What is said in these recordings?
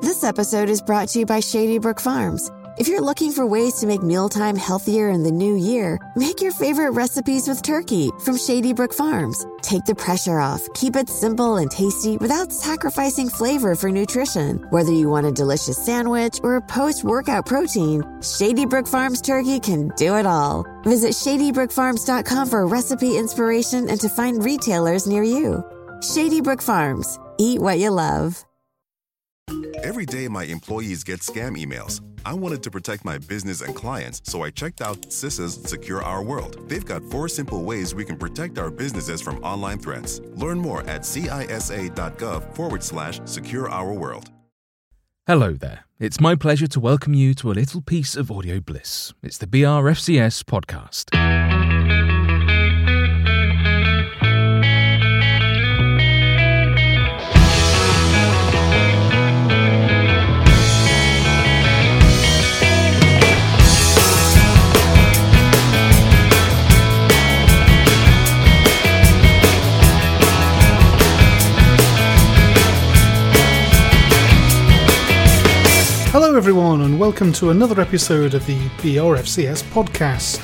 This episode is brought to you by Shady Brook Farms. If you're looking for ways to make mealtime healthier in the new year, make your favorite recipes with turkey from Shady Brook Farms. Take the pressure off, keep it simple and tasty without sacrificing flavor for nutrition. Whether you want a delicious sandwich or a post workout protein, Shady Brook Farms turkey can do it all. Visit shadybrookfarms.com for recipe inspiration and to find retailers near you. Shady Brook Farms, eat what you love. Every day, my employees get scam emails. I wanted to protect my business and clients, so I checked out CISA's Secure Our World. They've got four simple ways we can protect our businesses from online threats. Learn more at cisa.gov forward slash secure our world. Hello there. It's my pleasure to welcome you to a little piece of audio bliss. It's the BRFCS podcast. Hello, everyone, and welcome to another episode of the BRFCS podcast.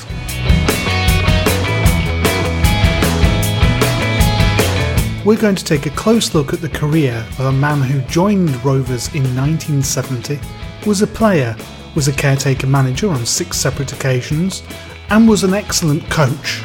We're going to take a close look at the career of a man who joined Rovers in 1970, was a player, was a caretaker manager on six separate occasions, and was an excellent coach.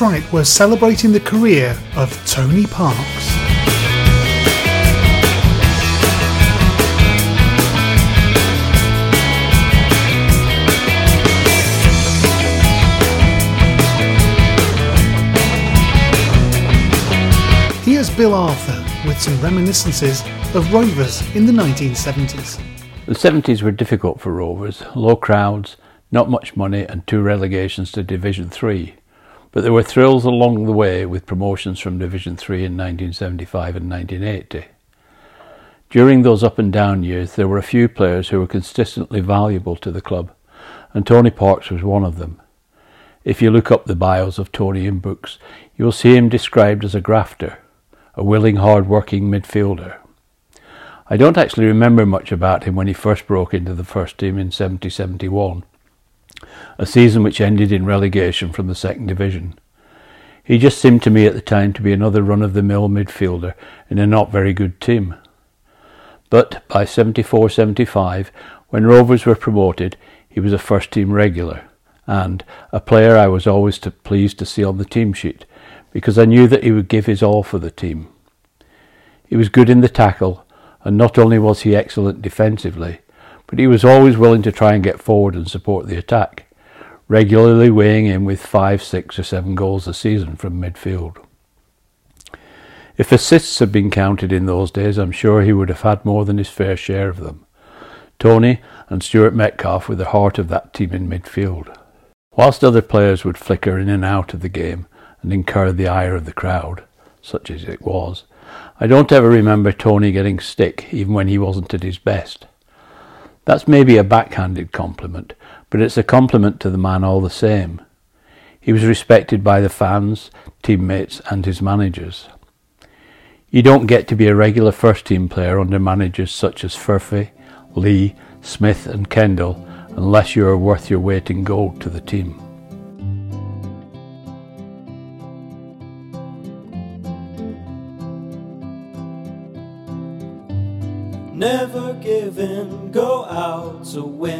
Right, we're celebrating the career of Tony Parkes. Here's Bill Arthur with some reminiscences of Rovers in the 1970s. The 70s were difficult for Rovers, low crowds, not much money, and two relegations to Division 3. But there were thrills along the way with promotions from Division 3 in 1975 and 1980. During those up and down years, there were a few players who were consistently valuable to the club, and Tony Parkes was one of them. If you look up the bios of Tony in books, you will see him described as a grafter, a willing, hard-working midfielder. I don't actually remember much about him when he first broke into the first team in 70-71, a season which ended in relegation from the second division. He just seemed to me at the time to be another run-of-the-mill midfielder in a not very good team. But by 74-75, when Rovers were promoted, he was a first-team regular and a player I was always to pleased to see on the team sheet because I knew that he would give his all for the team. He was good in the tackle, and not only was he excellent defensively, but he was always willing to try and get forward and support the attack, regularly weighing in with five, six, or seven goals a season from midfield. If assists had been counted in those days, I'm sure he would have had more than his fair share of them. Tony and Stuart Metcalf were the heart of that team in midfield. Whilst other players would flicker in and out of the game and incur the ire of the crowd, such as it was, I don't ever remember Tony getting stick even when he wasn't at his best. That's maybe a backhanded compliment, but it's a compliment to the man all the same. He was respected by the fans, teammates, and his managers. You don't get to be a regular first team player under managers such as Furphy, Lee, Smith, and Kendall unless you are worth your weight in gold to the team. Never out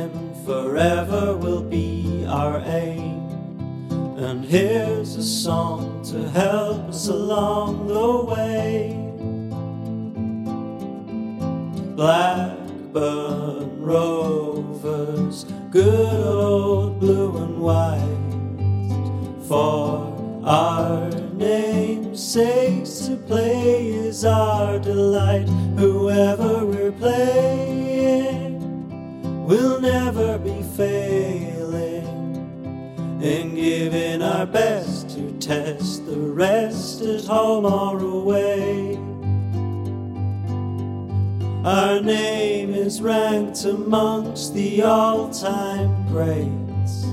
home away. Our name is ranked amongst the all time greats.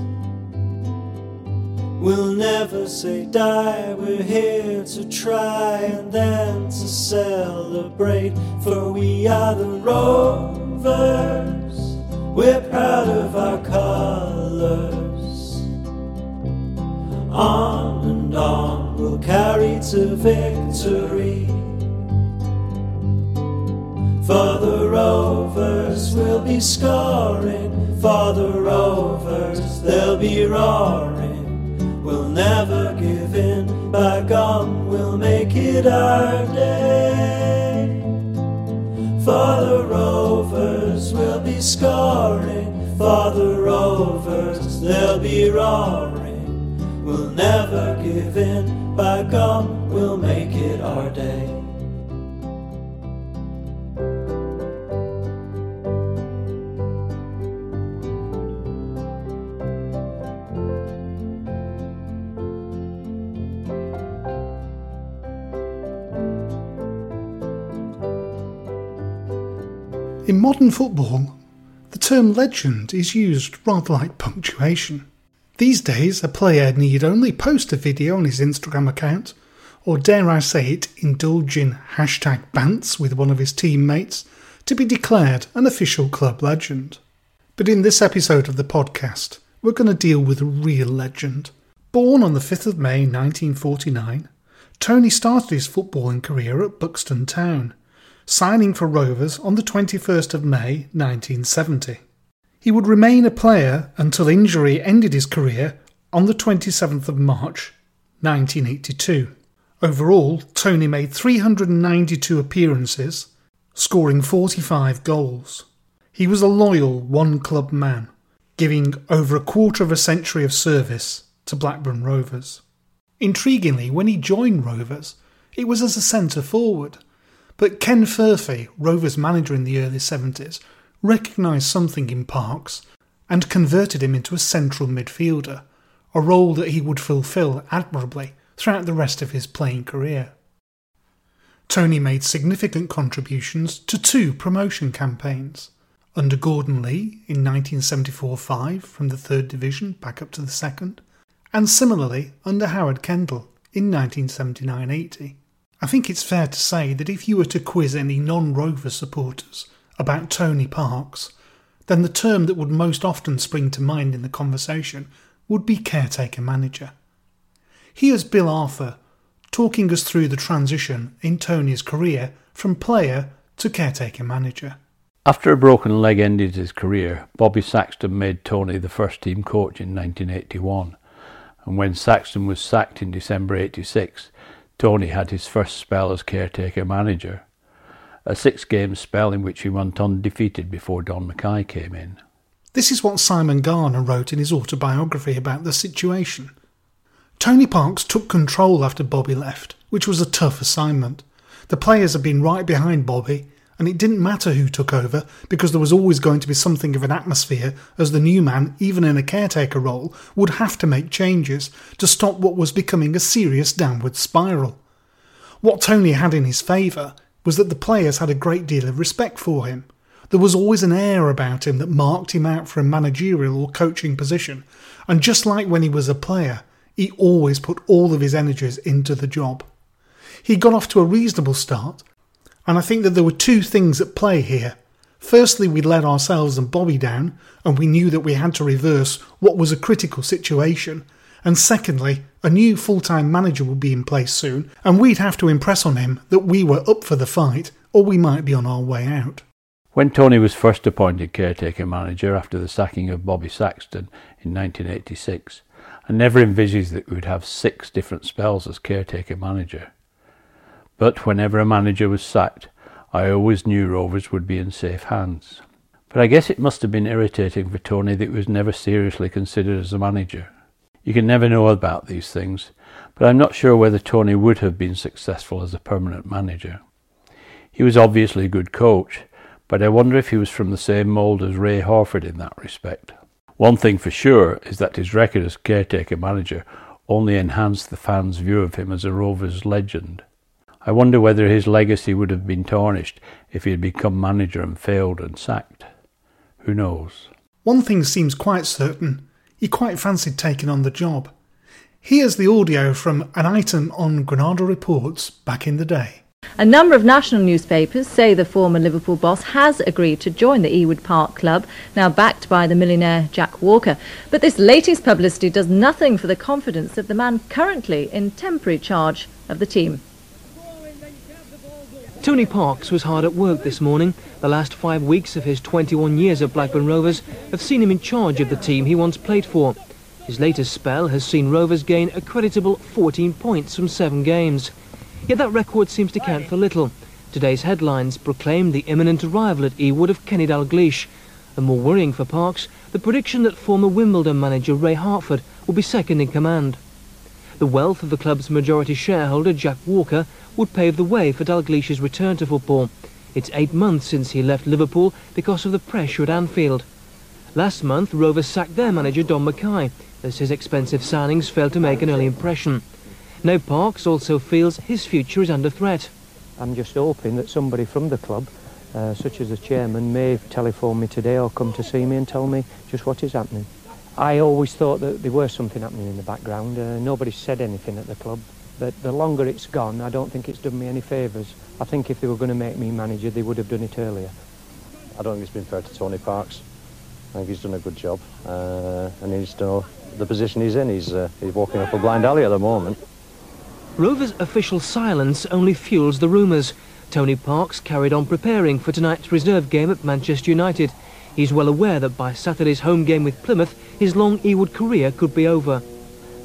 We'll never say die, we're here to try and then to celebrate. For we are the Rovers, we're proud of our colours. On and on we'll carry to victory. For the Rovers will be scoring, for the Rovers they'll be roaring. We'll never give in, by gum, we'll make it our day. For the Rovers will be scoring, for the Rovers they'll be roaring. We'll never give in, by gum, we'll make it our day. In modern football, the term legend is used rather like punctuation. These days, a player need only post a video on his Instagram account, or dare I say it, indulge in hashtag bants with one of his teammates, to be declared an official club legend. But in this episode of the podcast, we're going to deal with a real legend. Born on the 5th of May 1949, Tony started his footballing career at Buxton Town, signing for Rovers on the 21st of May 1970. He would remain a player until injury ended his career on the 27th of March 1982. Overall, Tony made 392 appearances, scoring 45 goals. He was a loyal one club man, giving over a quarter of a century of service to Blackburn Rovers. Intriguingly, when he joined Rovers, it was as a centre forward but Ken Furphy, Rovers manager in the early 70s, recognised something in Parkes and converted him into a central midfielder, a role that he would fulfil admirably throughout the rest of his playing career. Tony made significant contributions to two promotion campaigns. Under Gordon Lee in 1974 5 from the 3rd Division back up to the 2nd, and similarly under Howard Kendall in 1979 80. I think it's fair to say that if you were to quiz any non Rover supporters about Tony Parkes, then the term that would most often spring to mind in the conversation would be caretaker manager. Here's Bill Arthur talking us through the transition in Tony's career from player to caretaker manager. After a broken leg ended his career, Bobby Saxton made Tony the first team coach in 1981. And when Saxton was sacked in December 86, Tony had his first spell as caretaker manager, a six game spell in which he went undefeated before Don Mackay came in. This is what Simon Garner wrote in his autobiography about the situation. Tony Parkes took control after Bobby left, which was a tough assignment. The players had been right behind Bobby, and it didn't matter who took over because there was always going to be something of an atmosphere as the new man, even in a caretaker role, would have to make changes to stop what was becoming a serious downward spiral. What Tony had in his favour was that the players had a great deal of respect for him. There was always an air about him that marked him out for a managerial or coaching position, and just like when he was a player, he always put all of his energies into the job. He got off to a reasonable start, and I think that there were two things at play here. Firstly, we'd let ourselves and Bobby down, and we knew that we had to reverse what was a critical situation. And secondly, a new full time manager would be in place soon, and we'd have to impress on him that we were up for the fight, or we might be on our way out. When Tony was first appointed caretaker manager after the sacking of Bobby Saxton in 1986, I never envisaged that we would have six different spells as caretaker manager. But whenever a manager was sacked, I always knew Rovers would be in safe hands. But I guess it must have been irritating for Tony that he was never seriously considered as a manager. You can never know about these things, but I'm not sure whether Tony would have been successful as a permanent manager. He was obviously a good coach, but I wonder if he was from the same mould as Ray Harford in that respect. One thing for sure is that his record as caretaker manager only enhanced the fans' view of him as a Rovers legend. I wonder whether his legacy would have been tarnished if he had become manager and failed and sacked. Who knows? One thing seems quite certain he quite fancied taking on the job. Here's the audio from an item on Granada Reports back in the day. A number of national newspapers say the former Liverpool boss has agreed to join the Ewood Park club, now backed by the millionaire Jack Walker. But this latest publicity does nothing for the confidence of the man currently in temporary charge of the team. Tony Parkes was hard at work this morning. The last five weeks of his 21 years at Blackburn Rovers have seen him in charge of the team he once played for. His latest spell has seen Rovers gain a creditable 14 points from seven games. Yet that record seems to count for little. Today's headlines proclaim the imminent arrival at Ewood of Kenny Dalglish. And more worrying for Parkes, the prediction that former Wimbledon manager Ray Harford will be second in command. The wealth of the club's majority shareholder, Jack Walker, would pave the way for Dalglish's return to football. It's eight months since he left Liverpool because of the pressure at Anfield. Last month, Rovers sacked their manager Don Mackay, as his expensive signings failed to make an early impression. Now Parkes also feels his future is under threat. I'm just hoping that somebody from the club, uh, such as the chairman, may telephone me today or come to see me and tell me just what is happening. I always thought that there was something happening in the background. Uh, nobody said anything at the club. But the longer it's gone, I don't think it's done me any favours. I think if they were going to make me manager, they would have done it earlier. I don't think it's been fair to Tony Parkes. I think he's done a good job. Uh, and he's done the position he's in. He's, uh, he's walking up a blind alley at the moment. Rovers' official silence only fuels the rumours. Tony Parkes carried on preparing for tonight's reserve game at Manchester United. He's well aware that by Saturday's home game with Plymouth, his long Ewood career could be over.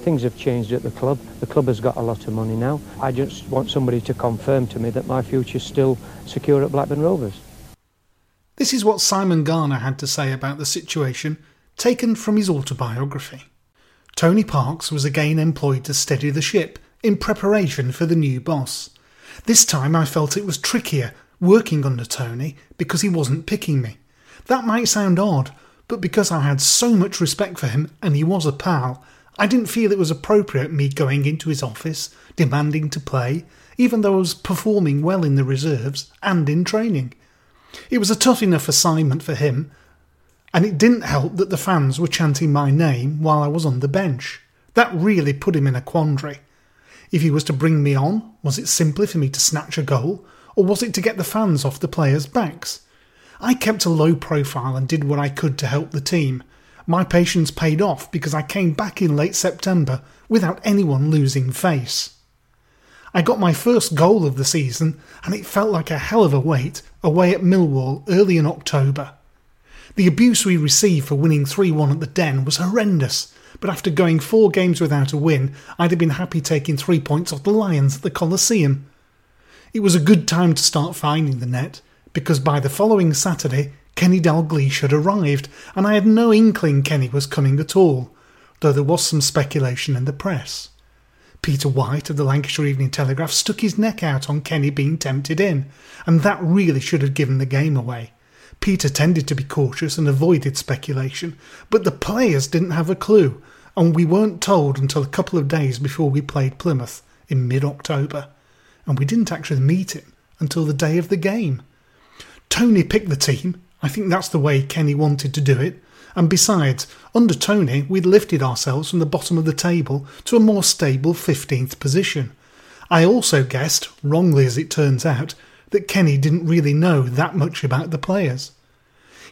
Things have changed at the club. The club has got a lot of money now. I just want somebody to confirm to me that my future's still secure at Blackburn Rovers. This is what Simon Garner had to say about the situation, taken from his autobiography. Tony Parkes was again employed to steady the ship in preparation for the new boss. This time I felt it was trickier working under Tony because he wasn't picking me. That might sound odd, but because I had so much respect for him and he was a pal, I didn't feel it was appropriate me going into his office, demanding to play, even though I was performing well in the reserves and in training. It was a tough enough assignment for him, and it didn't help that the fans were chanting my name while I was on the bench. That really put him in a quandary. If he was to bring me on, was it simply for me to snatch a goal, or was it to get the fans off the players' backs? I kept a low profile and did what I could to help the team. My patience paid off because I came back in late September without anyone losing face. I got my first goal of the season, and it felt like a hell of a wait away at Millwall early in October. The abuse we received for winning 3 1 at the Den was horrendous, but after going four games without a win, I'd have been happy taking three points off the Lions at the Coliseum. It was a good time to start finding the net, because by the following Saturday, Kenny Dalglish had arrived, and I had no inkling Kenny was coming at all, though there was some speculation in the press. Peter White of the Lancashire Evening Telegraph stuck his neck out on Kenny being tempted in, and that really should have given the game away. Peter tended to be cautious and avoided speculation, but the players didn't have a clue, and we weren't told until a couple of days before we played Plymouth in mid October, and we didn't actually meet him until the day of the game. Tony picked the team, I think that's the way Kenny wanted to do it. And besides, under Tony, we'd lifted ourselves from the bottom of the table to a more stable 15th position. I also guessed, wrongly as it turns out, that Kenny didn't really know that much about the players.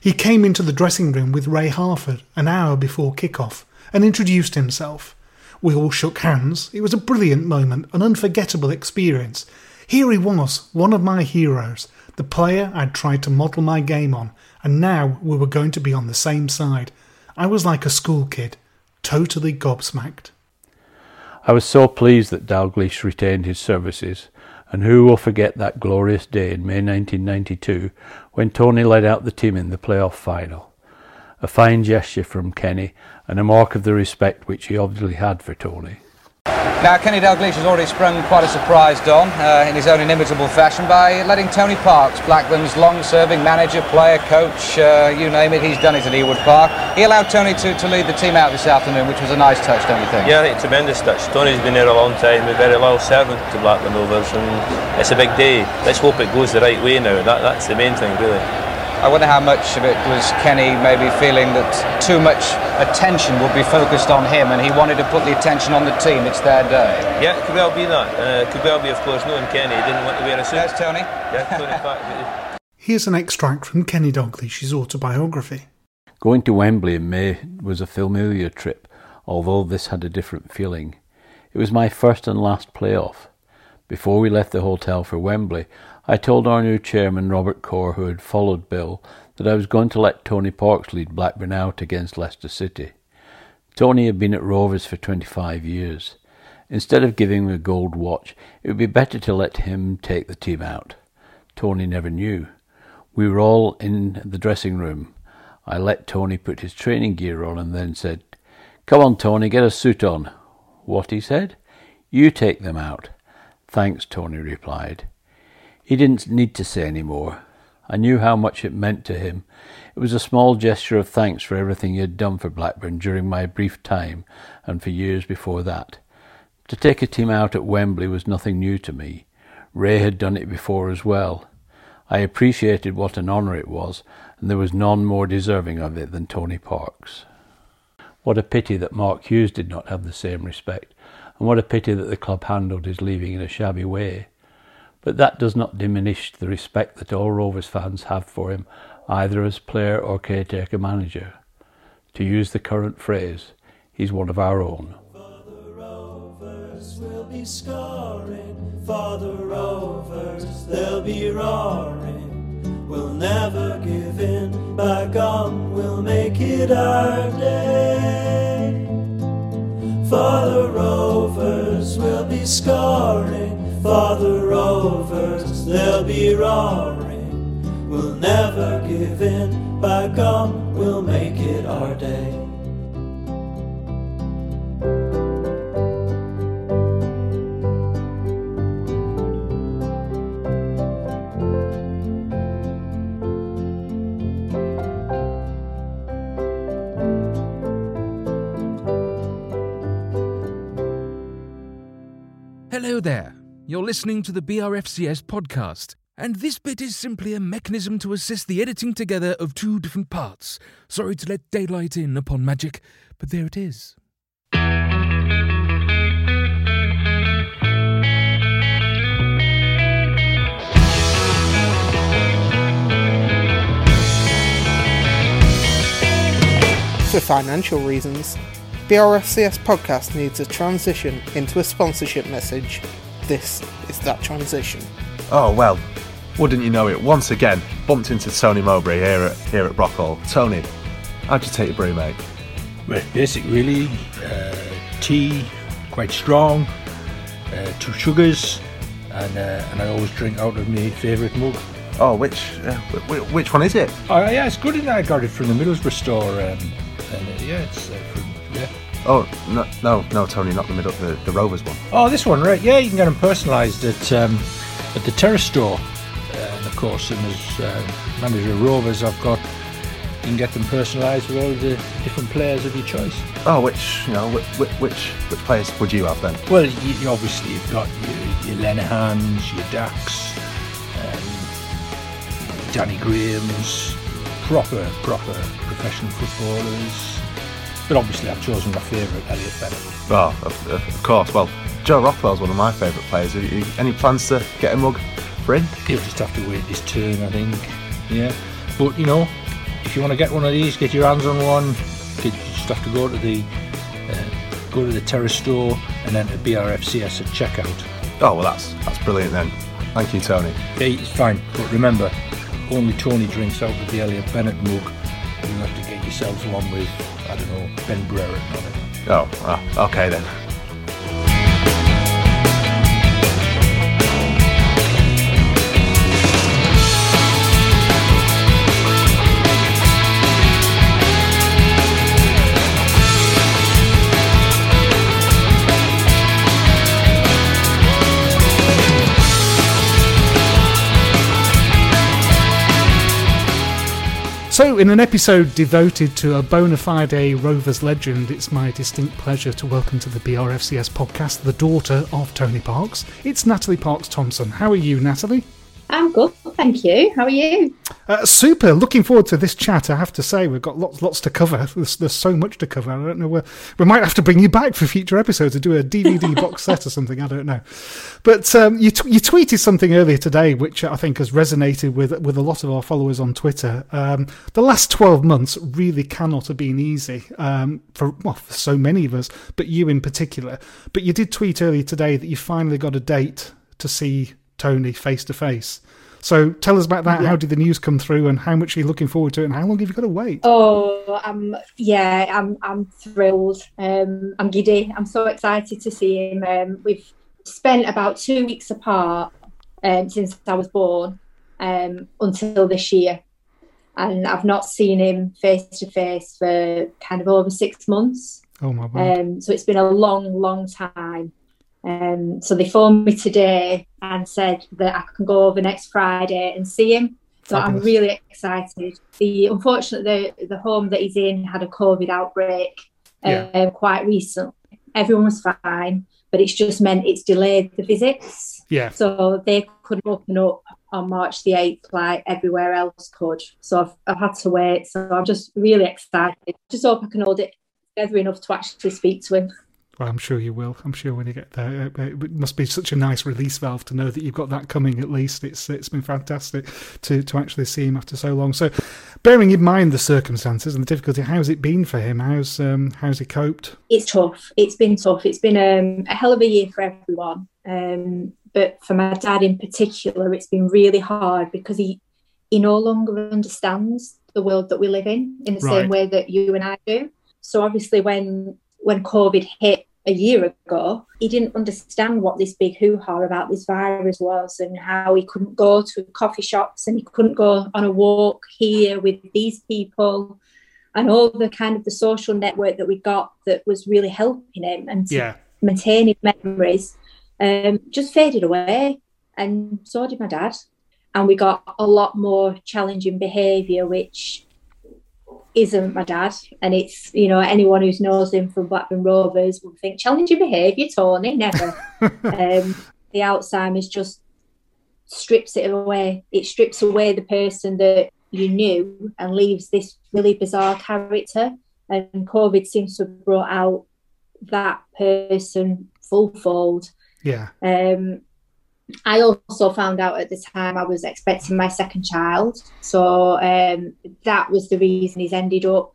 He came into the dressing room with Ray Harford an hour before kick-off and introduced himself. We all shook hands. It was a brilliant moment, an unforgettable experience. Here he was, one of my heroes, the player I'd tried to model my game on, and now we were going to be on the same side. I was like a school kid, totally gobsmacked. I was so pleased that Dalglish retained his services, and who will forget that glorious day in May 1992 when Tony led out the team in the playoff final? A fine gesture from Kenny and a mark of the respect which he obviously had for Tony. Now, Kenny Dalglish has already sprung quite a surprise, Don, uh, in his own inimitable fashion by letting Tony Parkes, Blackburn's long-serving manager, player, coach, uh, you name it, he's done it at Ewood Park. He allowed Tony to, to lead the team out this afternoon, which was a nice touch, don't you think? Yeah, I think tremendous touch. Tony's been there a long time, a very loyal servant to Blackburn Rovers, and it's a big day. Let's hope it goes the right way now. That, that's the main thing, really. I wonder how much of it was Kenny maybe feeling that too much attention would be focused on him and he wanted to put the attention on the team. It's their day. Yeah, it could well be that. Uh, it could well be, of course, knowing Kenny, he didn't want to wear a suit. There's Tony. Yeah, Tony Park. Here's an extract from Kenny Dalglish's autobiography. Going to Wembley in May was a familiar trip, although this had a different feeling. It was my first and last playoff. Before we left the hotel for Wembley, I told our new chairman, Robert Coar, who had followed Bill, that I was going to let Tony Parkes lead Blackburn out against Leicester City. Tony had been at Rovers for 25 years. Instead of giving him a gold watch, it would be better to let him take the team out. Tony never knew. We were all in the dressing room. I let Tony put his training gear on and then said, Come on, Tony, get a suit on. What, he said. You take them out. Thanks, Tony replied. He didn't need to say any more. I knew how much it meant to him. It was a small gesture of thanks for everything he had done for Blackburn during my brief time and for years before that. To take a team out at Wembley was nothing new to me. Ray had done it before as well. I appreciated what an honour it was, and there was none more deserving of it than Tony Parkes. What a pity that Mark Hughes did not have the same respect, and what a pity that the club handled his leaving in a shabby way. But that does not diminish the respect that all Rovers fans have for him, either as player or caretaker manager. To use the current phrase, he's one of our own. Father Rovers will be scoring for the Rovers. They'll be roaring. We'll never give in. By gone, we'll make it our day. For the Rovers we'll be scoring. For the Rovers, they'll be roaring. We'll never give in. By gone, we'll make it our day. Hello there. You're listening to the BRFCS podcast, and this bit is simply a mechanism to assist the editing together of two different parts. Sorry to let daylight in upon magic, but there it is. For financial reasons, BRFCS podcast needs a transition into a sponsorship message. This is that transition. Oh well, wouldn't you know it? Once again, bumped into Tony Mowbray here at here at Brockhall. Tony, how'd you take your brew, mate? Well, basic really, uh, tea, quite strong, uh, two sugars, and uh, and I always drink out of my favourite mug. Oh, which uh, which, which one is it? Oh yeah, it's good. And I got it from the Middlesbrough store, um, and uh, yeah, it's uh, from yeah. Oh no no no, Tony, not the middle, the, the Rovers one. Oh, this one, right? Yeah, you can get them personalised at um, at the Terrace store, uh, and of course, and as uh, manager of Rovers, I've got you can get them personalised with all the different players of your choice. Oh, which you know, which which which players would you have then? Well, you, you obviously you've got your, your Lenihans, your Dacks, um, Danny Graham's, proper, proper professional footballers. But obviously, I've chosen my favourite, Elliot Bennett. Oh, of, of course. Well, Joe Rothwell's one of my favourite players. Any plans to get a mug for him? He'll just have to wait his turn, I think. Yeah. But, you know, if you want to get one of these, get your hands on one, you just have to go to the uh, go to the Terrace store and enter BRFCS at checkout. Oh, well, that's that's brilliant then. Thank you, Tony. Yeah, it's fine. But remember, only Tony drinks out of the Elliot Bennett mug. You'll have to get yourselves one with, I don't know, Ben Brereton on it. Oh, ah, okay then. In an episode devoted to a bona fide Rovers legend, it's my distinct pleasure to welcome to the BRFCS podcast the daughter of Tony Parkes. It's Natalie Parkes-Thompson. How are you, Natalie? I'm good, thank you. How are you? Uh, super. Looking forward to this chat. I have to say, we've got lots, lots to cover. There's, there's so much to cover. I don't know where we might have to bring you back for future episodes to do a DVD box set or something. I don't know. But um, you t- you tweeted something earlier today, which I think has resonated with with a lot of our followers on Twitter. Um, the last twelve months really cannot have been easy um, for well for so many of us, but you in particular. But you did tweet earlier today that you finally got a date to see Tony face to face. So tell us about that. Yeah. How did the news come through, and how much are you looking forward to it, and how long have you got to wait? Oh, I'm yeah, I'm I'm thrilled. Um, I'm giddy. I'm so excited to see him. Um, we've spent about two weeks apart um, since I was born um, until this year, and I've not seen him face to face for kind of over six months. Oh my word! Um, so it's been a long, long time. Um, so they phoned me today and said that I can go over next Friday and see him. So I'm really excited. The unfortunately the the home that he's in had a COVID outbreak Yeah. um, quite recently. Everyone was fine, but it's just meant it's delayed the visits. Yeah. So they couldn't open up on March the 8th like everywhere else could. So I've, I've had to wait. So I'm just really excited. Just hope I can hold it together enough to actually speak to him. Well, I'm sure you will. I'm sure when you get there, uh, it must be such a nice release valve to know that you've got that coming. At least it's it's been fantastic to to actually see him after so long. So, bearing in mind the circumstances and the difficulty, how's it been for him? How's um how's he coped? It's tough. It's been tough. It's been um, a hell of a year for everyone. Um, but for my dad in particular, it's been really hard because he he no longer understands the world that we live in in the Right. same way that you and I do. So obviously, when when COVID hit a year ago, he didn't understand what this big hoo-ha about this virus was and how he couldn't go to coffee shops and he couldn't go on a walk here with these people and all the kind of the social network that we got that was really helping him and Yeah. maintain his memories um, just faded away and so did my dad and we got a lot more challenging behaviour which isn't my dad. And it's you know anyone who knows him from blackburn rovers will think challenging behaviour tony never. Um, the alzheimer's just strips it away. It strips away the person that you knew and leaves this really bizarre character. And covid seems to have brought out that person full fold. Yeah. um, I also found out at the time I was expecting my second child. So um, that was the reason he's ended up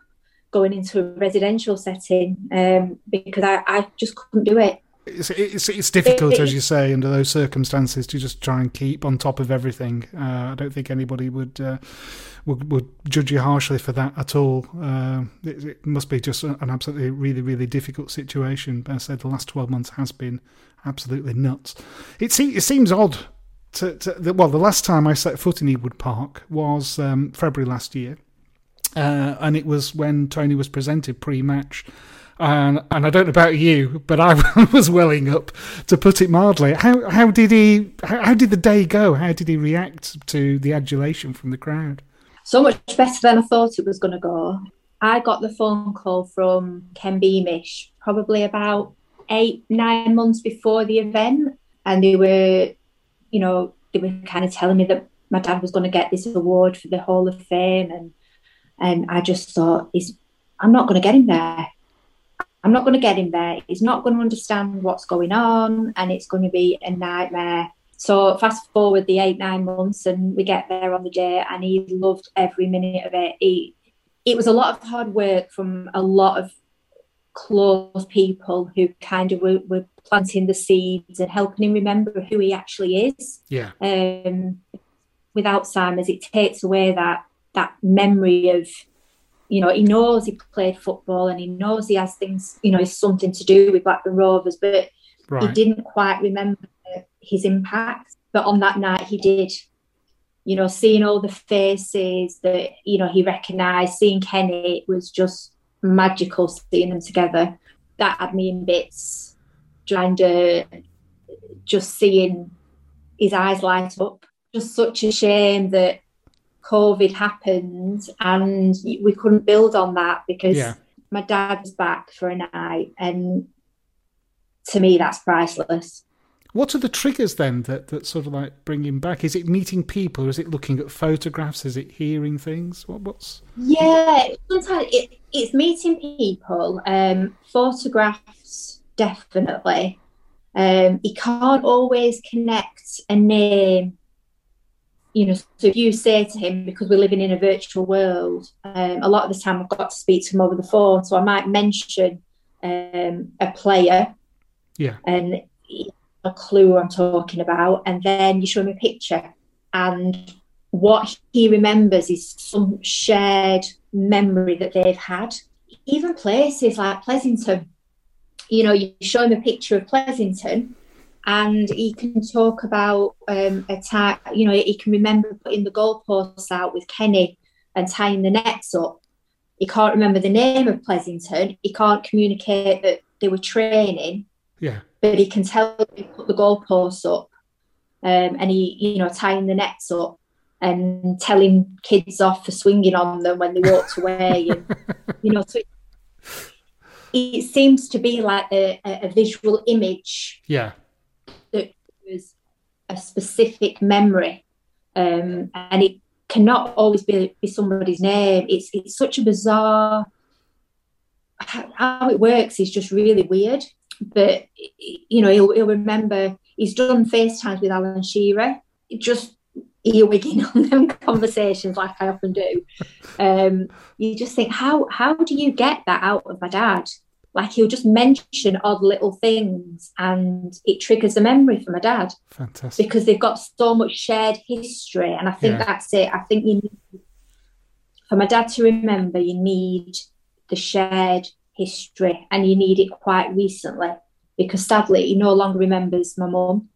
going into a residential setting um, because I, I just couldn't do it. It's, it's it's difficult, as you say, under those circumstances, to just try and keep on top of everything. Uh, I don't think anybody would uh, would would judge you harshly for that at all. Uh, it, it must be just an absolutely really really difficult situation. But I said the last twelve months has been absolutely nuts. It se- it seems odd. To, to, that- well, the last time I set foot in Ewood Park was um, February last year, uh, and it was when Tony was presented pre-match. And and I don't know about you, but I was welling up, to put it mildly. How how did he? How, how did the day go? How did he react to the adulation from the crowd? So much better than I thought it was going to go. I got the phone call from Ken Beamish probably about eight, nine months before the event. And they were, you know, they were kind of telling me that my dad was going to get this award for the Hall of Fame. And And I just thought, "Is I'm not going to get him there. I'm not going to get him there. He's not going to understand what's going on, and it's going to be a nightmare." So fast forward the eight nine months, and we get there on the day, and he loved every minute of it. He, it was a lot of hard work from a lot of close people who kind of were, were planting the seeds and helping him remember who he actually is. Yeah. Um, with Alzheimer's, it takes away that that memory of, you know, he knows he played football and he knows he has things, you know, it's something to do with Blackburn Rovers, but he didn't quite remember his impact. But on that night, he did. You know, seeing all the faces that you know he recognised, seeing Kenny it was just magical. Seeing them together, that had me in bits. Trying to just seeing his eyes light up. Just such a shame that COVID happened and we couldn't build on that because Yeah. my dad was back for a night, and to me, that's priceless. What are the triggers then that, that sort of like bring him back? Is it meeting people? Is it looking at photographs? Is it hearing things? What, what's Yeah, sometimes it, it's meeting people, um, photographs, definitely. Um, you can't always connect a name. You know, so if you say to him, because we're living in a virtual world, um, a lot of the time I've got to speak to him over the phone, so I might mention um, a player yeah? and a clue I'm talking about, and then you show him a picture, and what he remembers is some shared memory that they've had. Even places like Pleasington, you know, you show him a picture of Pleasington, and he can talk about um, a time. You know, he can remember putting the goalposts out with Kenny and tying the nets up. He can't remember the name of Pleasington. He can't communicate that they were training Yeah. but he can tell he put the goalposts up um, and he, you know, tying the nets up and telling kids off for swinging on them when they walked away. And, you know, so it, it seems to be like a a visual image Yeah. A specific memory. Um, and it cannot always be, be somebody's name. It's, it's such a bizarre how how it works is just really weird. But you know, he'll, he'll remember he's done FaceTimes with Alan Shearer. Just earwigging on them conversations like I often do. Um, you just think, how how do you get that out of my dad? Like he'll just mention odd little things, and it triggers a memory for my dad Fantastic. because they've got so much shared history. And I think Yeah. that's it. I think you need, for my dad to remember, you need the shared history and you need it quite recently because sadly, he no longer remembers my mum.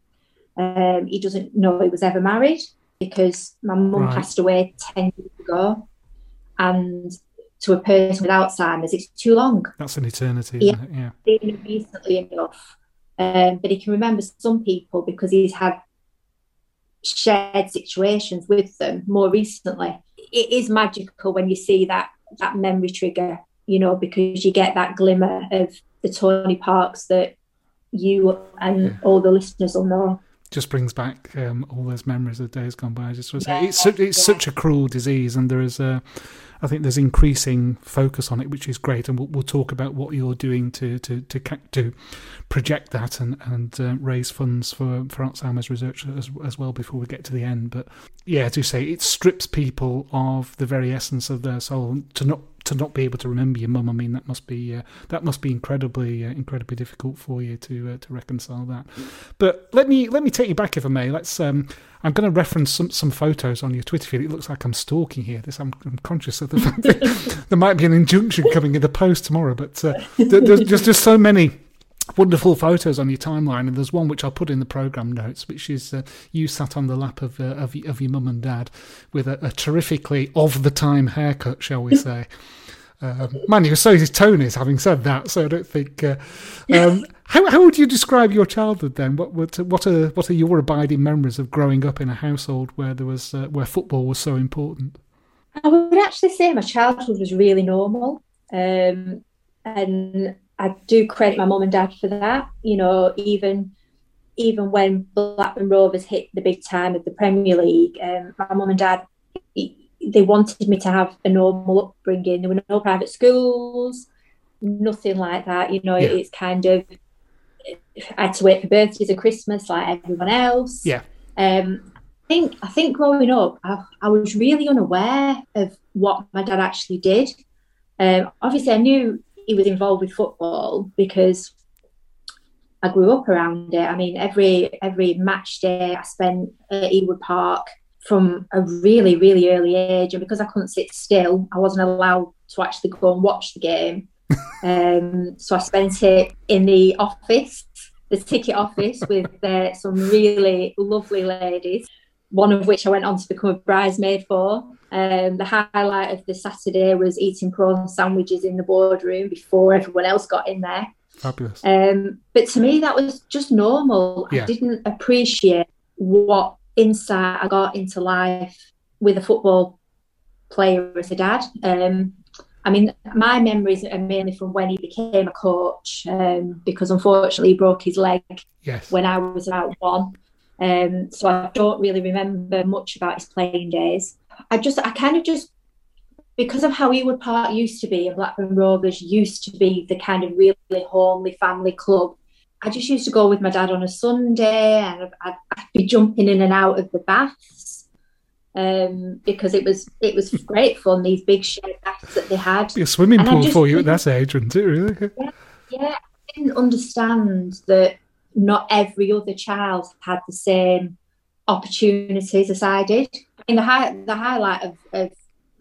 Um, he doesn't know he was ever married because my mum Right. passed away 10 years ago. And to a person with Alzheimer's, it's too long That's an eternity, Yeah. isn't it? Yeah. seen recently enough. Um, but he can remember some people because he's had shared situations with them more recently. It is magical when you see that that memory trigger, you know, because you get that glimmer of the Tony Parkes that you and all the listeners will know. Just brings back um, all those memories of days gone by. I just want to say it's su- it's such a cruel disease, and there is a, I think there's increasing focus on it, which is great, and we'll, we'll talk about what you're doing to to to to project that and and uh, raise funds for for Alzheimer's research as as well before we get to the end. But yeah, to say it strips people of the very essence of their soul to not to not be able to remember your mum. I mean, that must be uh, that must be incredibly uh, incredibly difficult for you to uh, to reconcile that. But let me let me take you back if I may. Let's. Um, I'm going to reference some, some photos on your Twitter feed. It looks like I'm stalking here. This I'm, I'm conscious of the fact that there might be an injunction coming in the post tomorrow. But uh, there's just just so many wonderful photos on your timeline, and there's one which I'll put in the program notes, which is uh, you sat on the lap of uh, of, of your mum and dad with a, a terrifically of the time haircut, shall we say? Um, man, you're so is Tony's. Having said that, so I don't think. Uh, um, how how would you describe your childhood then? What what what are what are your abiding memories of growing up in a household where there was uh, where football was so important? I would actually say my childhood was really normal. Um, and I do credit my mum and dad for that. You know, even even when Blackburn Rovers hit the big time of the Premier League, um, my mum and dad, they wanted me to have a normal upbringing. There were no private schools, nothing like that. You know, Yeah. it's kind of I had to wait for birthdays and Christmas like everyone else. Yeah. Um, I think I think growing up, I, I was really unaware of what my dad actually did. Um, obviously, I knew he was involved with football because I grew up around it. I mean, every every match day I spent at Ewood Park from a really really early age, and because I couldn't sit still, I wasn't allowed to actually go and watch the game. um, so I spent it in the office, the ticket office, with uh, some really lovely ladies. One of which I went on to become a bridesmaid for. Um, the highlight of the Saturday was eating prawn sandwiches in the boardroom before everyone else got in there. Fabulous. Um, but to me, that was just normal. Yeah. I didn't appreciate what insight I got into life with a football player as a dad. Um, I mean, my memories are mainly from when he became a coach, um, because unfortunately he broke his leg Yes. when I was about one. Um, so I don't really remember much about his playing days. I just, I kind of just, because of how Ewood Park used to be and Blackburn Rovers used to be the kind of really homely family club, I just used to go with my dad on a Sunday and I'd, I'd, be jumping in and out of the baths um, because it was it was great fun. These big shared baths that they had. Be a swimming And pool for you at that age, wouldn't it? Really? yeah, I didn't understand that not every other child had the same opportunities as I did. I mean, the high, the highlight of, of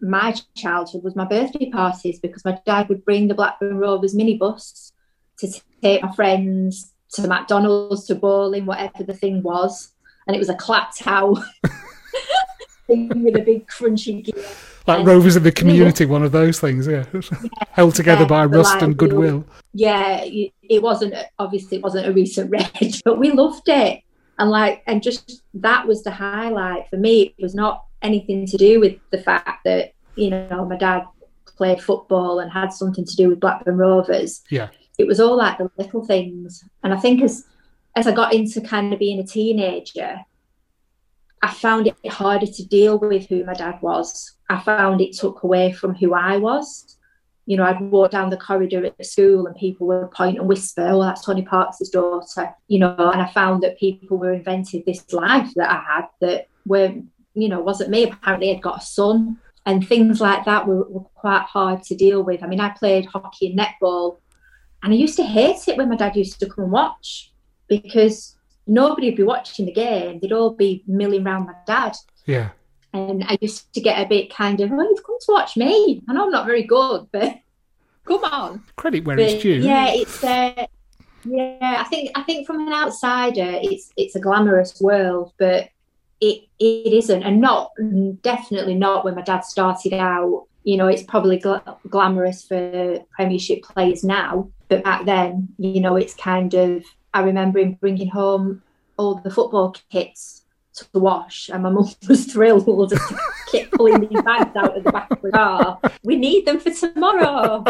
my childhood was my birthday parties because my dad would bring the Blackburn Rovers minibus to take my friends to McDonald's, to bowling, whatever the thing was, and it was a clapped tower thing with a big crunchy gear. Like Rovers in the community, one of those things, yeah. Held together yeah, by rust light and goodwill. yeah it it wasn't obviously it wasn't a recent red but we loved it and like and just that was the highlight for me it was not anything to do with the fact that you know my dad played football and had something to do with blackburn rovers Yeah. it was all like the little things and i think as as i got into kind of being a teenager i found it harder to deal with who my dad was i found it took away from who i was you know, I'd walk down the corridor at school and people would point and whisper, oh, that's Tony Parkes' daughter, you know, and I found that people were inventing this life that I had that weren't, you know, wasn't me. Apparently I'd got a son and things like that were, were quite hard to deal with. I mean, I played hockey and netball and I used to hate it when my dad used to come and watch because nobody would be watching the game. They'd all be milling round my dad. Yeah. And I used to get a bit kind of, oh, you've come to watch me. I know I'm not very good, but come on. Credit where But, it's due. Yeah, it's uh, yeah. I think I think from an outsider, it's it's a glamorous world, but it it isn't, and not definitely not when my dad started out. You know, it's probably gla- glamorous for Premiership players now, but back then, you know, it's kind of. I remember him bringing home all the football kits to wash, and my mum was thrilled All to keep pulling these bags out of the back of the car. We need them for tomorrow.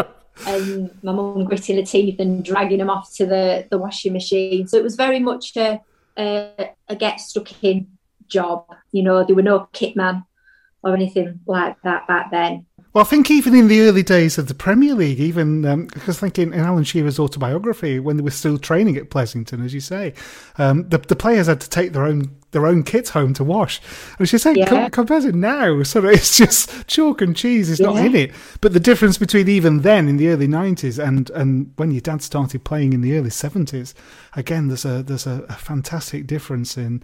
And my mum gritting her teeth and dragging them off to the, the washing machine. So it was very much a, a, a get stuck in job. You know, there were no kit man or anything like that back then. Well, I think even in the early days of the Premier League, even um, because I think in, in Alan Shearer's autobiography, when they were still training at Pleasington, as you say, um, the, the players had to take their own their own kits home to wash. And she's saying, Yeah. com- compared to now, so it's just chalk and cheese is not in it. But the difference between even then in the early nineties and, and when your dad started playing in the early seventies, again, there's a there's a, a fantastic difference in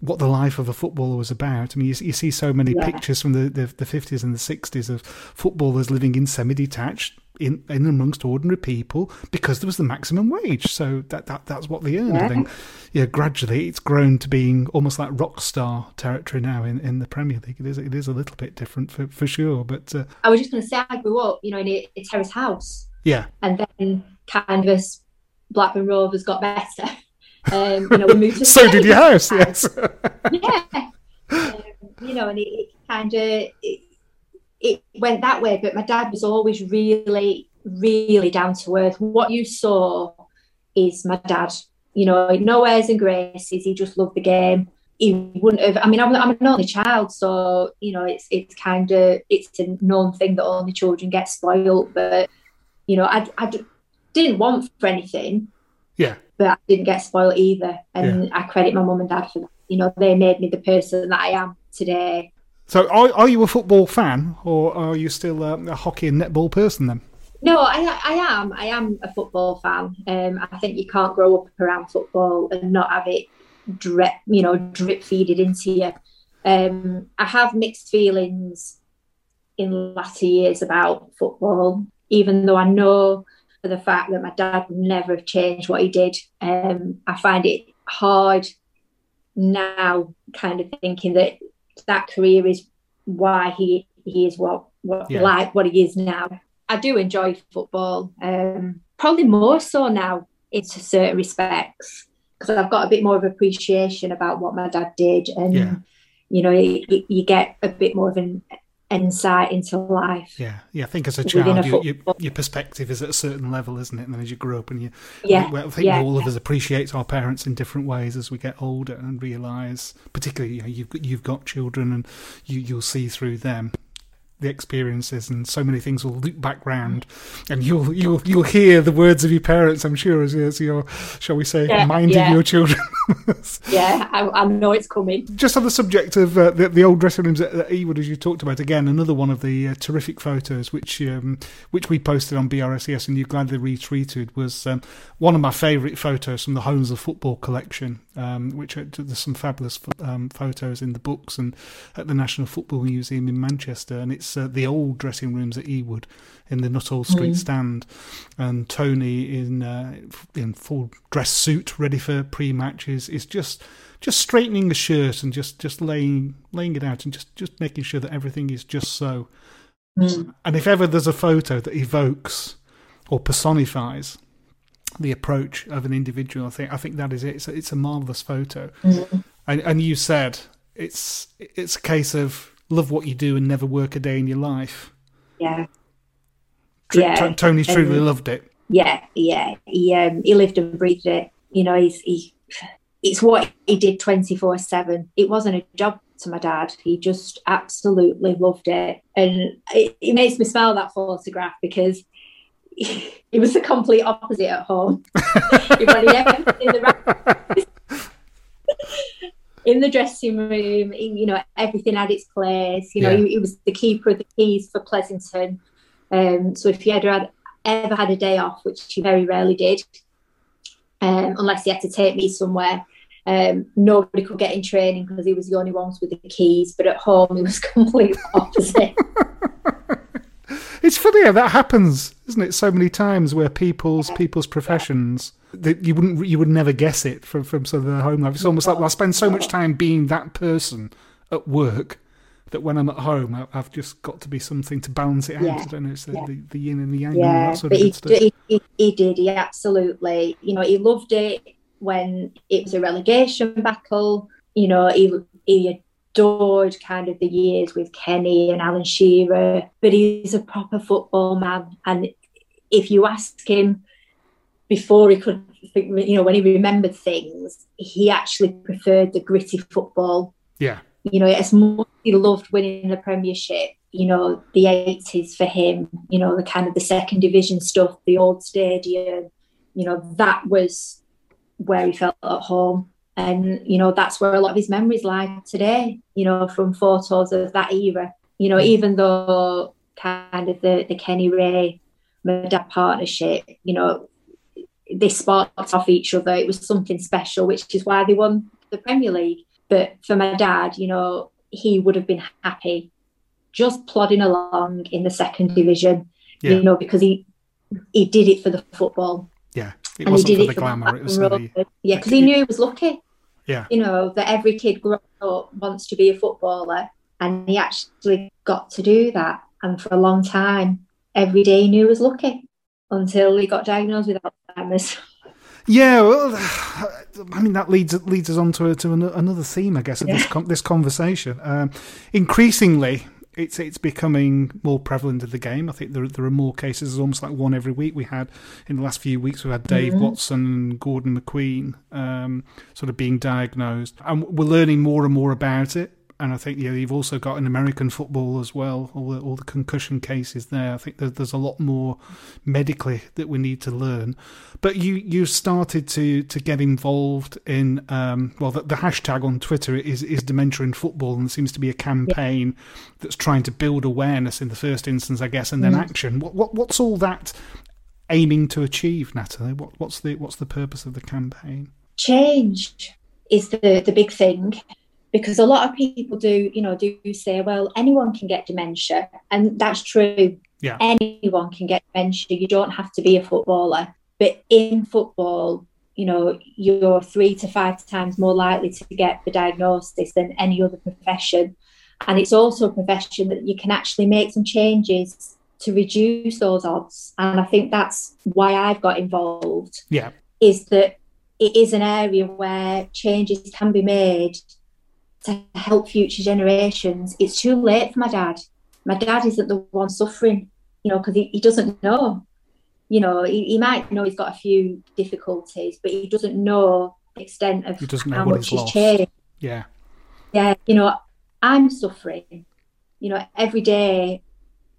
what the life of a footballer was about. I mean, you, you see so many Yeah. pictures from the, the, the 50s and the 60s of footballers living in semi-detached in, in amongst ordinary people because there was the maximum wage. So that, that that's what they earned. I Yeah. think, yeah, gradually it's grown to being almost like rock star territory now in, in the Premier League. It is it is a little bit different for, for sure, but uh, I was just going to say, I grew up, you know, in a, a terrace house. yeah, And then canvas Blackburn Rovers got better, um, you know, we moved to so did your house. Yes, yeah. Um, you know, and it, it kind of it, it went that way. But my dad was always really, really down to earth. What you saw is my dad. You know, no airs and graces. He just loved the game. he wouldn't have. I mean, I'm, I'm an only child, so you know, it's it's kind of it's a known thing that only children get spoiled. But you know, I I didn't want for anything. Yeah. But I didn't get spoiled either, and I credit my mum and dad for that. You know, they made me the person that I am today. So, are, are you a football fan, or are you still a, a hockey and netball person then? No, I I am. I am a football fan. Um, I think you can't grow up around football and not have it drip, you know, drip feeded into you. Um, I have mixed feelings in latter years about football, even though I know for the fact that my dad would never have changed what he did. Um, I find it hard now, kind of thinking that that career is why he he is what what Yeah. like what he is now. I do enjoy football, um, probably more so now in certain respects because I've got a bit more of appreciation about what my dad did, and Yeah. you know, you, you get a bit more of an insight into life. Yeah, yeah. I think as a child, a you, you, your perspective is at a certain level, isn't it? And then as you grow up, and you, Yeah, I think yeah, all of us appreciate our parents in different ways as we get older and realise, particularly, you know, you've got, you've got children, and you you'll see through them the experiences, and so many things will loop back round, and you'll you'll you'll hear the words of your parents. I'm sure as, as you're, shall we say, Yeah, minding yeah. your children. Yeah, I, I know it's coming. Just on the subject of uh, the, the old dressing rooms at, at Ewood, as you talked about again, another one of the uh, terrific photos which um, which we posted on BRFCS and you gladly retweeted was um, one of my favourite photos from the Homes of Football collection, um, which uh, there's some fabulous um, photos in the books and at the National Football Museum in Manchester, and it's uh, the old dressing rooms at Ewood in the Nuttall Street Mm. stand, and Tony in uh, in full dress suit, ready for pre-matches, is just just straightening the shirt and just just laying laying it out and just just making sure that everything is just so. Mm. And if ever there's a photo that evokes or personifies the approach of an individual, I think I think that is it. It's a, it's a marvelous photo. Mhm. And and you said it's it's a case of love what you do and never work a day in your life. Yeah. Tr- Yeah. Tony truly Um, loved it. Yeah, yeah. He um, he lived and breathed it. You know, he's he. It's what he did twenty four seven. It wasn't a job to my dad. He just absolutely loved it, and it, it makes me smile that photograph because he was the complete opposite at home. he wanted everything in the in the dressing room, you know, everything had its place. You know, Yeah. he, he was the keeper of the keys for Pleasington. Um, so if he ever had ever had a day off, which he very rarely did, um, unless he had to take me somewhere, um, nobody could get in training because he was the only ones with the keys. But at home, he was completely opposite. It's funny how that happens, isn't it? So many times where people's people's professions that you wouldn't you would never guess it from from sort of their home life. It's almost like well, I spend so much time being that person at work that when I'm at home, I, I've just got to be something to balance it out. Yeah, I don't know. It's the, yeah. the, the yin and the yang and yeah, that sort but of he, stuff. he, he, he did. He absolutely, you know, he loved it when it was a relegation battle. You know, he he adored kind of the years with Kenny and Alan Shearer. But he's a proper football man, and if you ask him before he could, think, you know, when he remembered things, he actually preferred the gritty football Yeah. you know, as much he loved winning the Premiership, you know, the 80s for him, you know, the kind of the second division stuff, the old stadium, you know, that was where he felt at home. And, you know, that's where a lot of his memories lie today, you know, from photos of that era. You know, even though kind of the, the Kenny Ray Madad partnership, you know, they sparked off each other. It was something special, which is why they won the Premier League. But for my dad, you know, he would have been happy just plodding along in the second division, Yeah. you know, because he he did it for the football. Yeah. It and wasn't did for the for glamour. It was the yeah, because he knew he was lucky. yeah. You know that every kid growing up wants to be a footballer, and he actually got to do that. And for a long time, every day he knew he was lucky until he got diagnosed with Alzheimer's. Yeah, well, I mean that leads leads us on to to another theme, I guess, of this con- this conversation. Um, increasingly, it's it's becoming more prevalent in the game. I think there there are more cases. It's almost like one every week. We had in the last few weeks. We had Dave Mhm. Watson and Gordon McQueen um, sort of being diagnosed, and we're learning more and more about it. And I think yeah, you've also got in American football as well, all the, all the concussion cases there. I think there's, there's a lot more medically that we need to learn. But you you started to to get involved in um, well, the, the hashtag on Twitter is is dementia in football, and there seems to be a campaign that's trying to build awareness in the first instance, I guess, and then Mm. action. What, what what's all that aiming to achieve, Natalie? What what's the what's the purpose of the campaign? change is the the big thing because a lot of people do you know do say well anyone can get dementia and that's true. Yeah. anyone can get dementia. You don't have to be a footballer. But in football you know you're three to five times more likely to get the diagnosis than any other profession. And it's also a profession that you can actually make some changes to reduce those odds. And i think that's why i've got involved Yeah. is that it is an area where changes can be made to help future generations. It's too late for my dad. My dad isn't the one suffering, you know, because he, he doesn't know. You know, he, he might know he's got a few difficulties, but he doesn't know the extent of He doesn't know how much he's he's lost. changed. Yeah. Yeah, you know, I'm suffering. You know, every day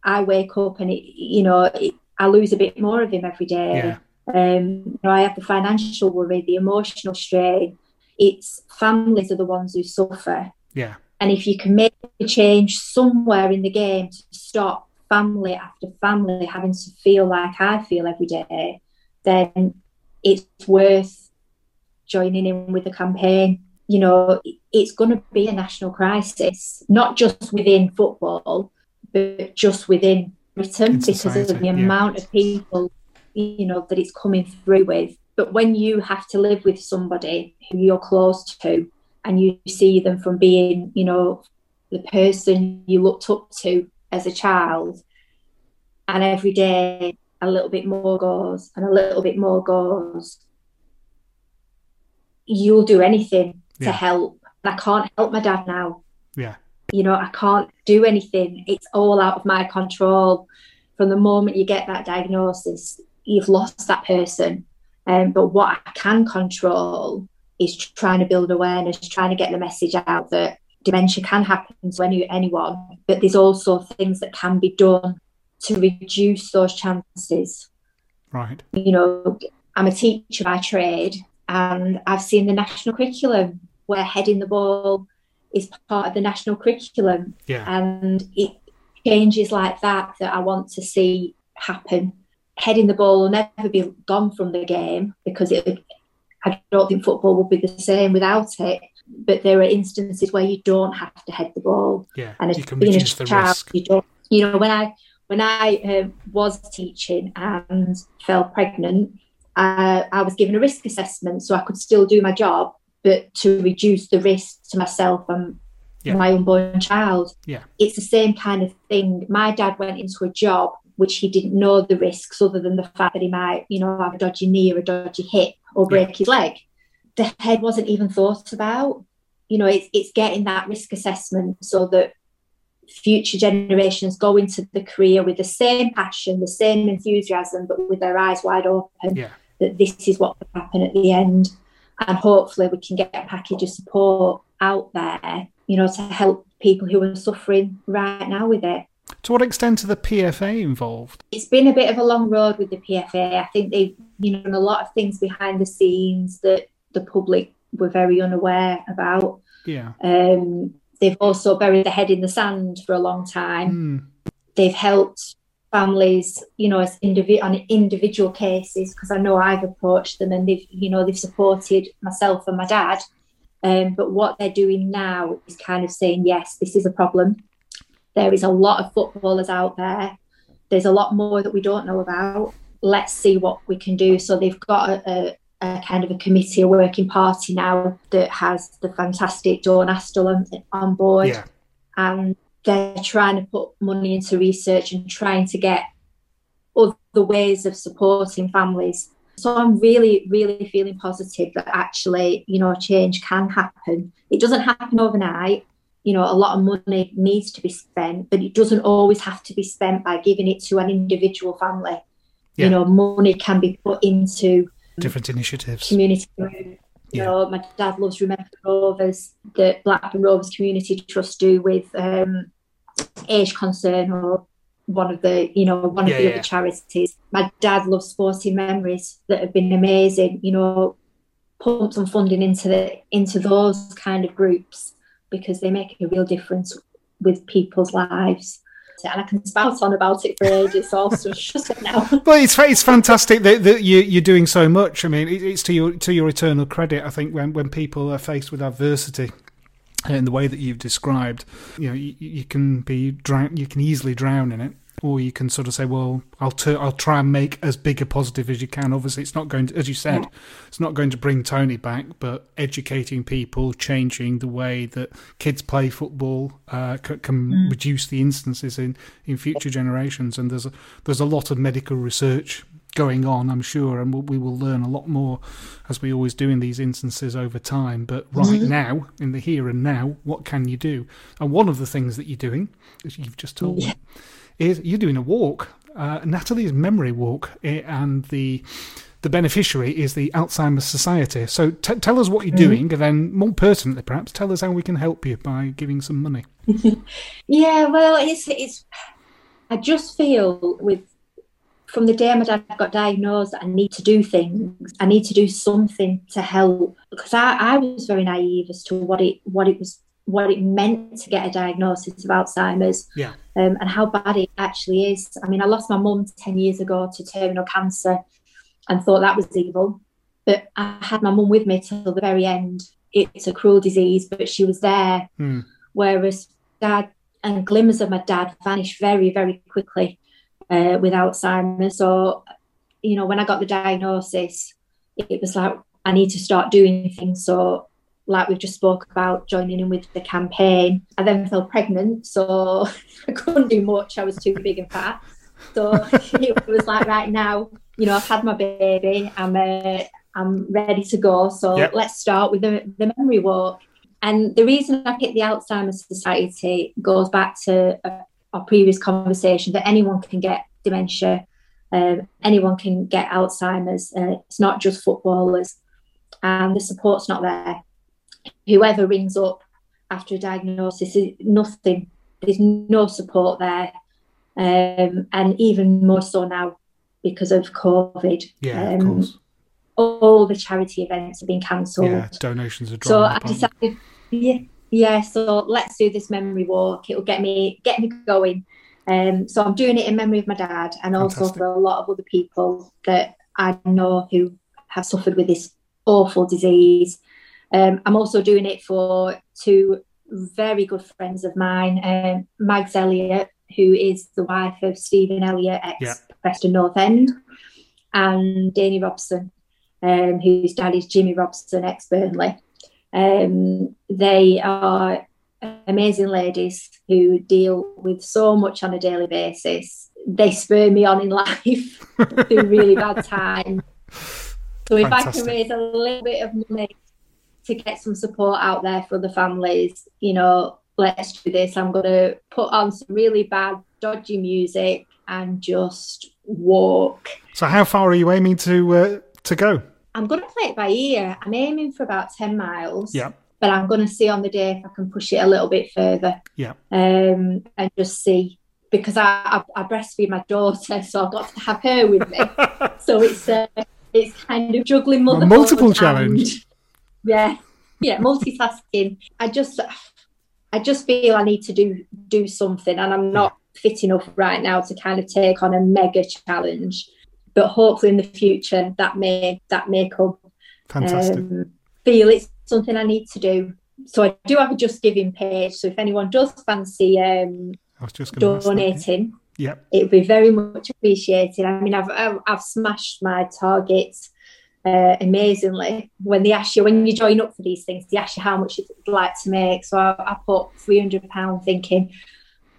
I wake up and it, you know, it, I lose a bit more of him every day. Yeah. Um, you know, I have the financial worry, the emotional strain. It's families are the ones who suffer. Yeah. And if you can make a change somewhere in the game to stop family after family having to feel like I feel every day, then it's worth joining in with the campaign. You know, it's going to be a national crisis, not just within football, but just within Britain In because of the yeah. amount of people, you know, that it's coming through with. But when you have to live with somebody who you're close to and you see them from being, you know, the person you looked up to as a child, and every day a little bit more goes and a little bit more goes, you'll do anything to help. And I can't help my dad now. Yeah. You know, I can't do anything. It's all out of my control. From the moment you get that diagnosis, you've lost that person. Um, but what I can control is trying to build awareness, trying to get the message out that dementia can happen to any, anyone, but there's also things that can be done to reduce those chances. Right. You know, I'm a teacher by trade, and I've seen the national curriculum where heading the ball is part of the national curriculum. Yeah. And it changes like that that I want to see happen. Heading the ball will never be gone from the game because it, I don't think football would be the same without it. But there are instances where you don't have to head the ball. Yeah, And as you can being a child, risk. you don't. You know, when I when I um, was teaching and fell pregnant, uh, I was given a risk assessment so I could still do my job, but to reduce the risk to myself and Yeah. my unborn child. Yeah. It's the same kind of thing. My dad went into a job which he didn't know the risks other than the fact that he might, you know, have a dodgy knee or a dodgy hip or break his leg. The head wasn't even thought about. You know, it's it's getting that risk assessment so that future generations go into the career with the same passion, the same enthusiasm, but with their eyes wide open Yeah. that this is what will happen at the end. And hopefully we can get a package of support out there, you know, to help people who are suffering right now with it. To what extent are the PFA involved? It's been a bit of a long road with the PFA. I think they've, you know, done a lot of things behind the scenes that the public were very unaware about. Yeah. Um, they've also buried their head in the sand for a long time. Hmm. They've helped families, you know, as indivi- on individual cases because I know I've approached them and they've, you know, they've supported myself and my dad. Um, but what they're doing now is kind of saying, yes, this is a problem. There is a lot of footballers out there. There's a lot more that we don't know about. Let's see what we can do. So they've got a, a, a kind of a committee, a working party now that has the fantastic Dawn Astle on, on board. Yeah. And they're trying to put money into research and trying to get other ways of supporting families. So I'm really, really feeling positive that actually, you know, change can happen. It doesn't happen overnight. You know, a lot of money needs to be spent, but it doesn't always have to be spent by giving it to an individual family. Yeah. You know, money can be put into Different initiatives. community. You know, my dad loves Remember the Rovers, the Blackburn Rovers Community Trust do with um, Age Concern or one of the, you know, one Yeah, of the yeah. other charities. My dad loves Sporting Memories that have been amazing. You know, pump some funding into the into those kind of groups because they make a real difference with people's lives. And I can spout on about it for ages, so I'll shut now. But it's it's fantastic that, that you, you're doing so much. I mean, it's to your to your eternal credit. I think when when people are faced with adversity. In the way that you've described, you know, you, you can be drown, you can easily drown in it, or you can sort of say, "Well, I'll tur- I'll try and make as big a positive as you can." Obviously, it's not going to, as you said, it's not going to bring Tony back, but educating people, changing the way that kids play football, uh, c- can Mm. reduce the instances in, in future generations. And there's a, there's a lot of medical research going on, I'm sure, and we- we will learn a lot more as we always do in these instances over time. But right Mhm. now, in the here and now, what can you do? And one of the things that you're doing, as you've just told me, is you're doing a walk, uh, Natalie's memory walk, eh, and the the beneficiary is the Alzheimer's Society. So t- tell us what you're Mhm. doing, and then more pertinently, perhaps, tell us how we can help you by giving some money. Yeah, well, it's it's. I just feel with from the day my dad got diagnosed, I need to do things. I need to do something to help because I, I was very naive as to what it what it was what it meant to get a diagnosis of Alzheimer's Yeah. Um, and how bad it actually is. I mean, I lost my mum ten years ago to terminal cancer, and thought that was evil. But I had my mum with me till the very end. It's a cruel disease, but she was there Hmm. whereas dad and glimmers of my dad vanished very, very quickly uh, with Alzheimer's. So, you know, when I got the diagnosis, it was like I need to start doing things. So, like we've just spoke about, joining in with the campaign. I then fell pregnant, so I couldn't do much. I was too big and fat. So it was like right now, you know, I've had my baby. I'm uh, I'm ready to go. So Yep. let's start with the, the memory walk. And the reason I picked the Alzheimer's Society goes back to uh, our previous conversation that anyone can get dementia, um, anyone can get Alzheimer's. Uh, it's not just footballers, and the support's not there. Whoever rings up after a diagnosis is nothing. There's no support there, um, and even more so now because of COVID. Yeah, of Um, course. All the charity events have been cancelled. Yeah, donations are dropped. So I up, aren't they? decided, yeah, yeah. So let's do this memory walk. It'll get me get me going. Um, so I'm doing it in memory of my dad, and also Fantastic. for a lot of other people that I know who have suffered with this awful disease. Um, I'm also doing it for two very good friends of mine, um, Mags Elliott, who is the wife of Stephen Elliott, ex Yeah. Preston North End, and Danny Robson, um, whose dad is Jimmy Robson, ex Burnley. Um, they are amazing ladies who deal with so much on a daily basis. They spur me on in life through really bad times. So if I can raise a little bit of money to get some support out there for the families, you know, let's do this. I'm going to put on some really bad, dodgy music and just walk. So, how far are you aiming to uh, to go? I'm going to play it by ear. I'm aiming for about 10 miles. Yeah. But I'm going to see on the day if I can push it a little bit further Yeah. um, and just see because I, I, I breastfeed my daughter, so I've got to have her with me. so it's uh, it's kind of juggling motherhood. multiple challenge. Yeah, yeah, multitasking. I just I just feel I need to do do something, and I'm not fit enough right now to kind of take on a mega challenge. But hopefully in the future that may that may come. Fantastic. Um, feel it's something I need to do. So I do have a Just Giving page. So if anyone does fancy um, I was just donating, yeah, it would be very much appreciated. I mean, I've I've, I've smashed my targets uh, amazingly. When they ask you, when you join up for these things, they ask you how much you'd like to make. So I, I put three hundred pound, thinking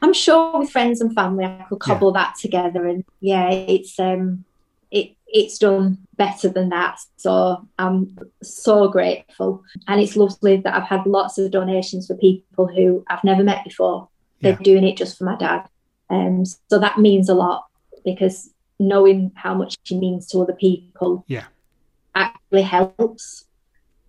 I'm sure with friends and family I could cobble that together. And yeah, it's um, it it's done better than that. So I'm so grateful. And it's lovely that I've had lots of donations for people who I've never met before. They're Yeah. doing it just for my dad. Um, so that means a lot because knowing how much he means to other people Yeah. Actually helps.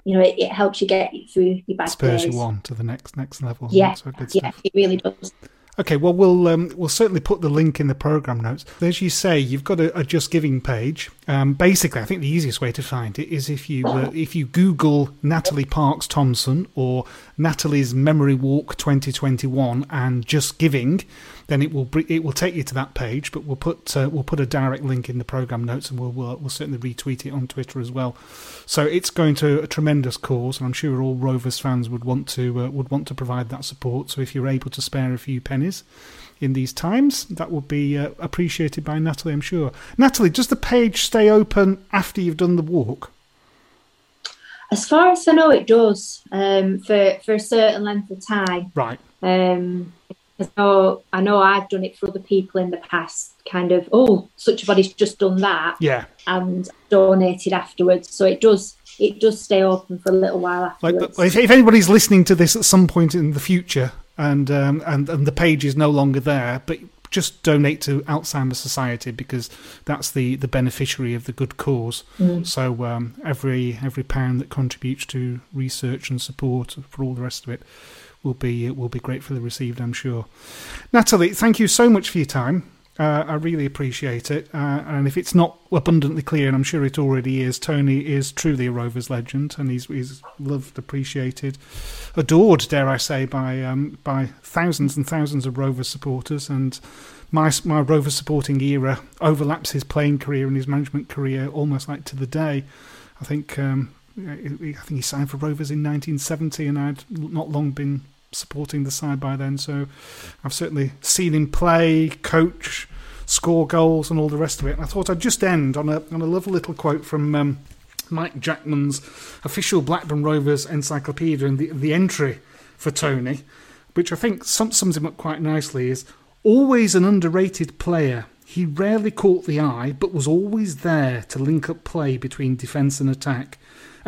You know, it, it helps you get through your bad Spurs days. you on to the next next level. Yeah, So good yeah, stuff. it really does. Okay, well, we'll um, we'll certainly put the link in the program notes. As you say, you've got a, a Just Giving page. Um, basically, I think the easiest way to find it is if you uh, if you Google Natalie Parkes-Thompson or Natalie's Memory Walk 2021 and Just Giving, then it will br- it will take you to that page. But we'll put uh, we'll put a direct link in the program notes, and we'll, we'll we'll certainly retweet it on Twitter as well. So it's going to a tremendous cause, and I'm sure all Rovers fans would want to uh, would want to provide that support. So if you're able to spare a few pennies in these times, that would be uh, appreciated by Natalie, I'm sure. Natalie, does the page stay open after you've done the walk? As far as I know, it does um, for for a certain length of time. Right. Um, I know, I know I've done it for other people in the past. Kind of, oh, such a body's just done that, Yeah. and donated afterwards. So it does, it does stay open for a little while afterwards. if, if anybody's listening to this at some point in the future, and um, and and the page is no longer there, but just donate to Alzheimer's Society because that's the, the beneficiary of the good cause. Mm. So um, every every pound that contributes to research and support for all the rest of it will be will be gratefully received, I'm sure. Natalie, thank you so much for your time. Uh, I really appreciate it. Uh, and if it's not abundantly clear, and I'm sure it already is, Tony is truly a Rovers legend, and he's, he's loved, appreciated, adored, dare I say, by um, by thousands and thousands of Rovers supporters. And my my Rovers supporting era overlaps his playing career and his management career almost like to the day. I think um, I think he signed for Rovers in 1970, and I'd not long been supporting the side by then. So I've certainly seen him play, coach, score goals, and all the rest of it. And I thought I'd just end on a on a lovely little quote from. Um, Mike Jackman's official Blackburn Rovers encyclopedia and the, the entry for Tony, which I think sums him up quite nicely, is always an underrated player. He rarely caught the eye, but was always there to link up play between defence and attack.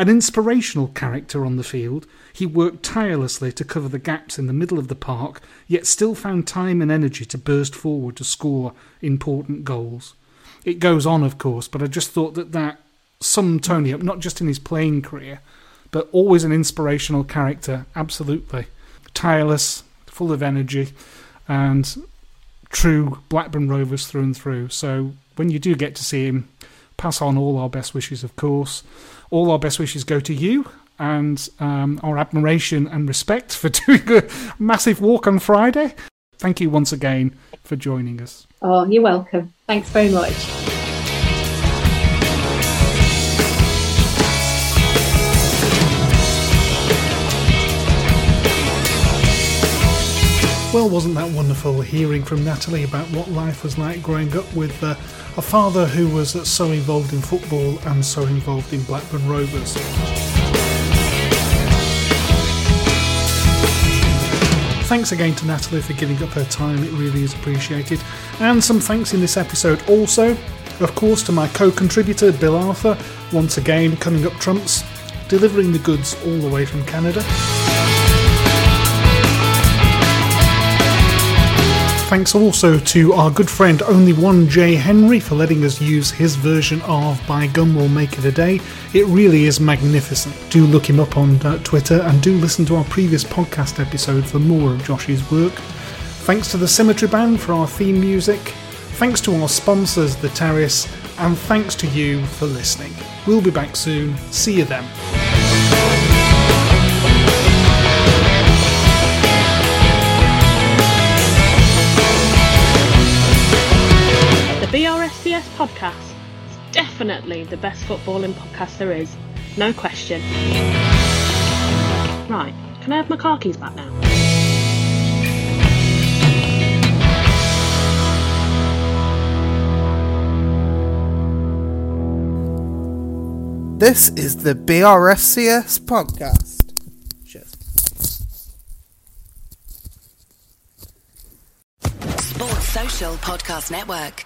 An inspirational character on the field, he worked tirelessly to cover the gaps in the middle of the park, yet still found time and energy to burst forward to score important goals. It goes on, of course, but I just thought that that summed Tony up, not just in his playing career, but always an inspirational character, absolutely. Tireless, full of energy, and true Blackburn Rovers through and through. So when you do get to see him, pass on all our best wishes, of course. All our best wishes go to you and um, our admiration and respect for doing a massive walk on Friday. Thank you once again for joining us. Oh, you're welcome. Thanks very much. Well, wasn't that wonderful hearing from Natalie about what life was like growing up with uh, a father who was so involved in football and so involved in Blackburn Rovers? Thanks again to Natalie for giving up her time, it really is appreciated. And some thanks in this episode also, of course, to my co contributor Bill Arthur, once again coming up trumps, delivering the goods all the way from Canada. Thanks also to our good friend Only One J Henry for letting us use his version of By Gum We'll Make It a Day. It really is magnificent. Do look him up on uh, Twitter and do listen to our previous podcast episode for more of Josh's work. Thanks to the Symmetry Band for our theme music. Thanks to our sponsors, The Terrace, and thanks to you for listening. We'll be back soon. See you then. Podcast It's definitely the best footballing podcast there is. No question. Right, can I have my car keys back now? This is the BRFCS podcast. Cheers. Sports Social Podcast Network.